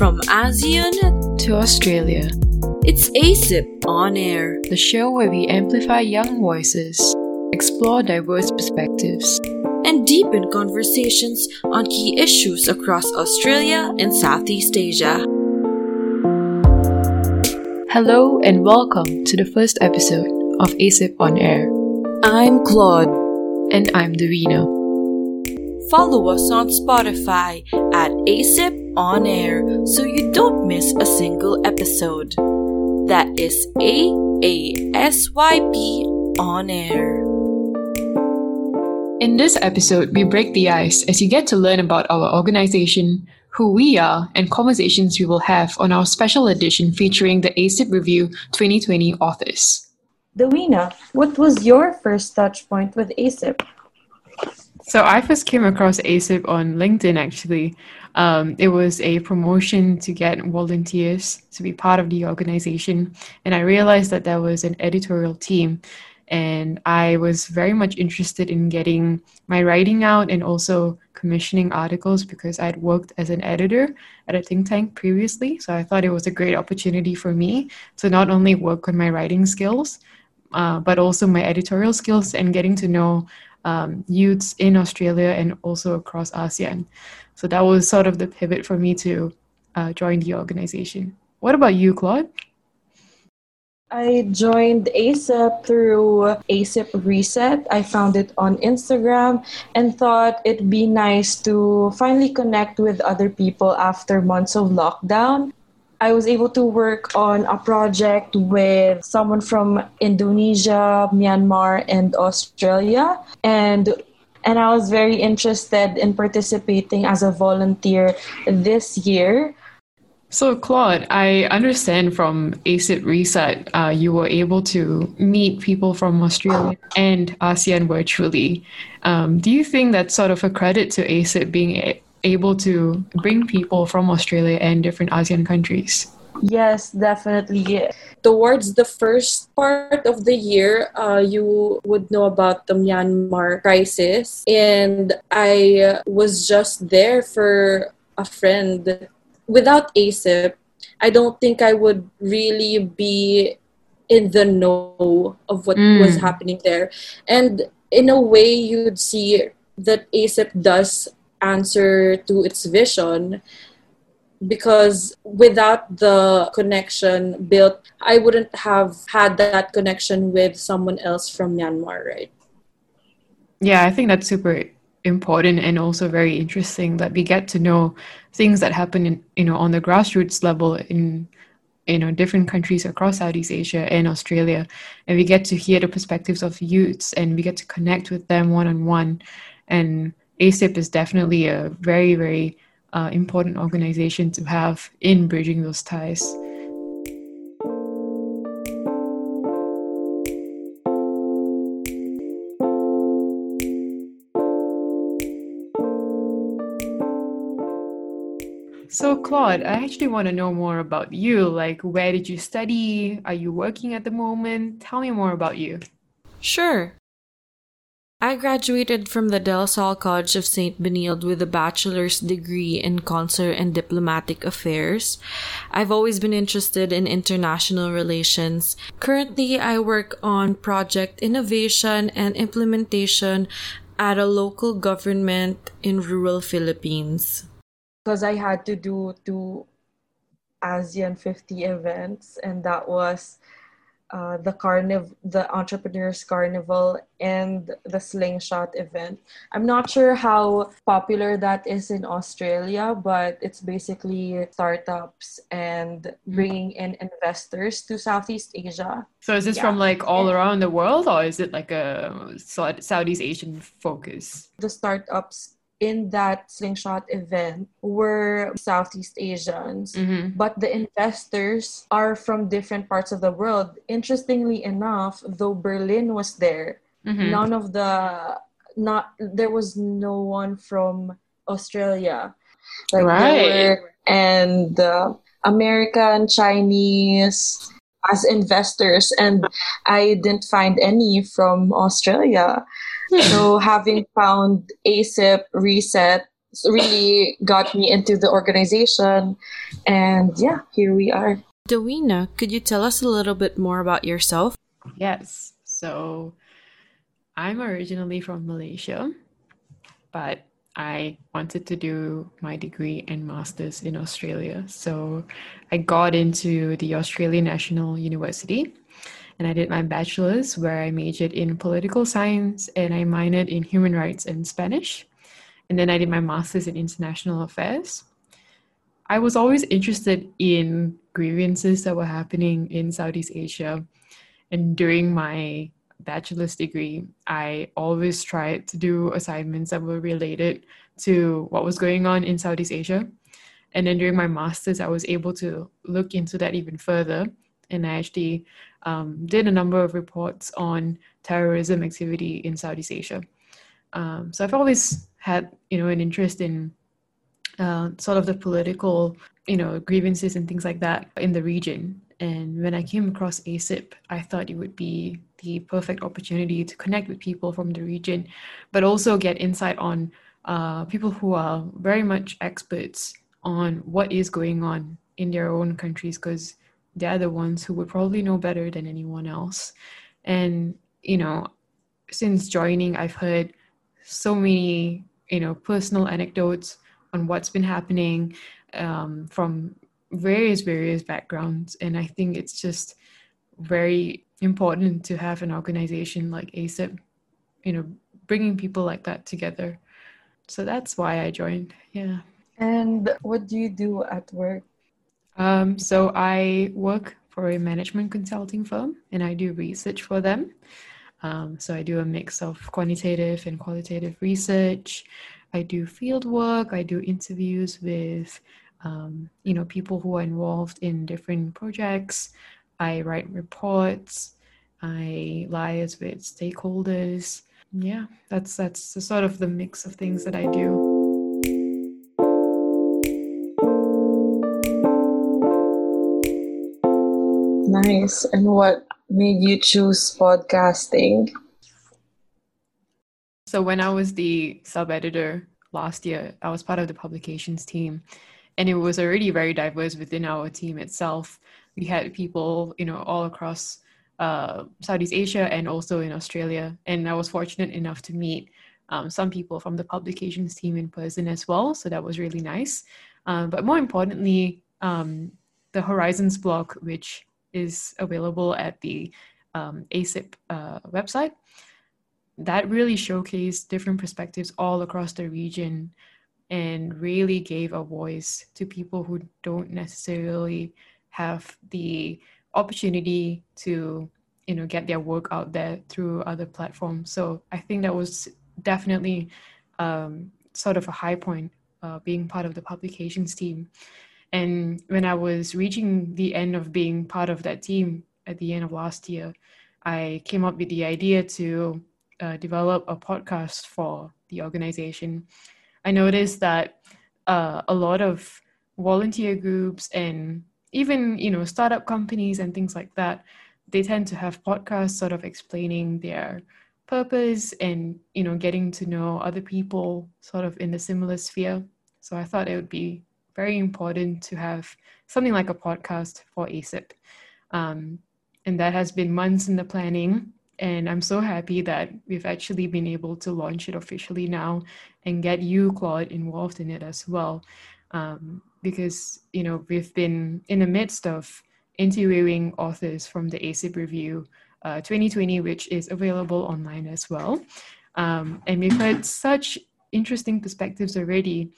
From ASEAN to Australia, it's AASYP On Air, the show where we amplify young voices, explore diverse perspectives, and deepen conversations on key issues across Australia and Southeast Asia. Hello and welcome to the first episode of AASYP On Air. I'm Claude. And I'm Daweena. Follow us on Spotify at AASYP On Air so you don't miss a single episode. That is A A S Y P On Air. In this episode, we break the ice as you get to learn about our organization, who we are, and conversations we will have on our special edition featuring the AASYP Review 2020 authors. Daweena, what was your first touch point with AASYP? So I first came across AASYP on LinkedIn actually. Um, it was a promotion to get volunteers to be part of the organization. And I realized that there was an editorial team. And I was very much interested in getting my writing out and also commissioning articles because I'd worked as an editor at a think tank previously. So I thought it was a great opportunity for me to not only work on my writing skills, uh, but also my editorial skills and getting to know um, youths in Australia and also across ASEAN. So that was sort of the pivot for me to uh, join the organization. What about you, Claude? I joined AASYP through AASYP Reset. I found it on Instagram and thought it'd be nice to finally connect with other people after months of lockdown. I was able to work on a project with someone from Indonesia, Myanmar, and Australia. And and I was very interested in participating as a volunteer this year. So, Claude, I understand from AASYP Reset, uh, you were able to meet people from Australia and ASEAN virtually. Um, do you think that's sort of a credit to AASYP being able to bring people from Australia and different ASEAN countries? Yes, definitely. Towards the first part of the year, uh, you would know about the Myanmar crisis, and I was just there for a friend. Without AASYP, I don't think I would really be in the know of what mm. was happening there. And in a way, you'd see that AASYP does answer to its vision because without the connection built i wouldn't have had that connection with someone else from myanmar right? Yeah i think that's super important and also very interesting that we get to know things that happen in you know on the grassroots level in you know different countries across southeast asia and australia. And we get to hear the perspectives of youths and we get to connect with them one on one and AASYP is definitely a very, very uh, important organization to have in bridging those ties. So, Claude, I actually want to know more about you. Like, where did you study? Are you working at the moment? Tell me more about you. Sure. I graduated from the De La Salle College of St. Benilde with a bachelor's degree in consular and diplomatic affairs. I've always been interested in international relations. Currently, I work on project innovation and implementation at a local government in rural Philippines. Because I had to do two ASEAN 50 events, and that was uh, the carnival, the entrepreneurs carnival, and the slingshot event. I'm not sure how popular that is in Australia, but it's basically startups and bringing in investors to Southeast Asia. So is this yeah. from like all around the world, or is it like a Southeast Asian focus? The startups in that slingshot event were Southeast Asians, mm-hmm. but the investors are from different parts of the world. Interestingly enough, though Berlin was there, mm-hmm. none of the not there was no one from Australia. Like right. and uh, American, Chinese as investors, and I didn't find any from Australia so having found AASYP, Reset, really got me into the organization. And yeah, here we are. Daweena, could you tell us a little bit more about yourself? Yes. So I'm originally from Malaysia, but I wanted to do my degree and master's in Australia. So I got into the Australian National University and I did my bachelor's where I majored in political science and I minored in human rights and Spanish. And then I did my master's in international affairs. I was always interested in grievances that were happening in Southeast Asia. And during my bachelor's degree, I always tried to do assignments that were related to what was going on in Southeast Asia. And then during my master's, I was able to look into that even further. And I actually um, did a number of reports on terrorism activity in Southeast Asia. Um, so I've always had, you know, an interest in uh, sort of the political, you know, grievances and things like that in the region. And when I came across AASYP, I thought it would be the perfect opportunity to connect with people from the region, but also get insight on uh, people who are very much experts on what is going on in their own countries because they're the ones who would probably know better than anyone else. And, you know, since joining, I've heard so many, you know, personal anecdotes on what's been happening um, from various, various backgrounds. And I think it's just very important to have an organization like AASYP, you know, bringing people like that together. So that's why I joined. Yeah. And what do you do at work? Um, so I work for a management consulting firm and I do research for them. Um, so I do a mix of quantitative and qualitative research. I do field work. I do interviews with, um, you know, people who are involved in different projects. I write reports. I liaise with stakeholders. Yeah, that's that's the sort of the mix of things that I do. Nice. And what made you choose podcasting? So when I was the sub editor last year, I was part of the publications team, and it was already very diverse within our team itself we had people, you know, all across uh, Southeast Asia and also in Australia. And I was fortunate enough to meet um, some people from the publications team in person as well. So that was really nice. Um, but more importantly, um, the Horizons blog, which is available at the um, AASYP uh, website, that really showcased different perspectives all across the region and really gave a voice to people who don't necessarily have the opportunity to you know get their work out there through other platforms. So i think that was definitely um, sort of a high point uh, being part of the publications team and when i was reaching the end of being part of that team at the end of last year i came up with the idea to uh, develop a podcast for the organization. I noticed that uh, a lot of volunteer groups and even you know startup companies and things like that they tend to have podcasts sort of explaining their purpose and you know getting to know other people sort of in the similar sphere. So i thought it would be very important to have something like a podcast for AASYP. um, and that has been months in the planning and i'm so happy that we've actually been able to launch it officially now and get you claude involved in it as well um, because you know we've been in the midst of interviewing authors from the AASYP review uh, 2020, which is available online as well. Um, and we've heard such interesting perspectives already.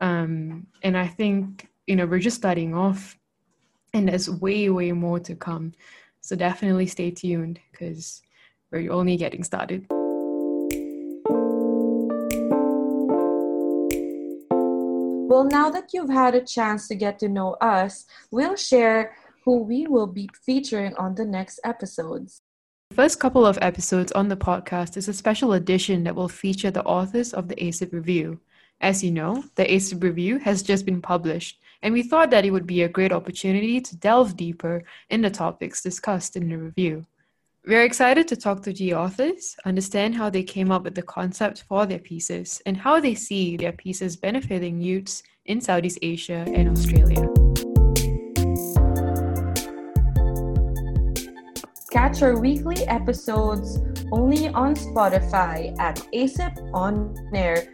Um, and I think you know we're just starting off, and there's way way more to come. So definitely stay tuned because we're only getting started. Well, now that you've had a chance to get to know us, we'll share who we will be featuring on the next episodes. The first couple of episodes on the podcast is a special edition that will feature the authors of the AASYP Review. As you know, the AASYP Review has just been published, and we thought that it would be a great opportunity to delve deeper in the topics discussed in the review. We're excited to talk to the authors, understand how they came up with the concept for their pieces, and how they see their pieces benefiting youths in Southeast Asia and Australia. Catch our weekly episodes only on Spotify at AASYP On Air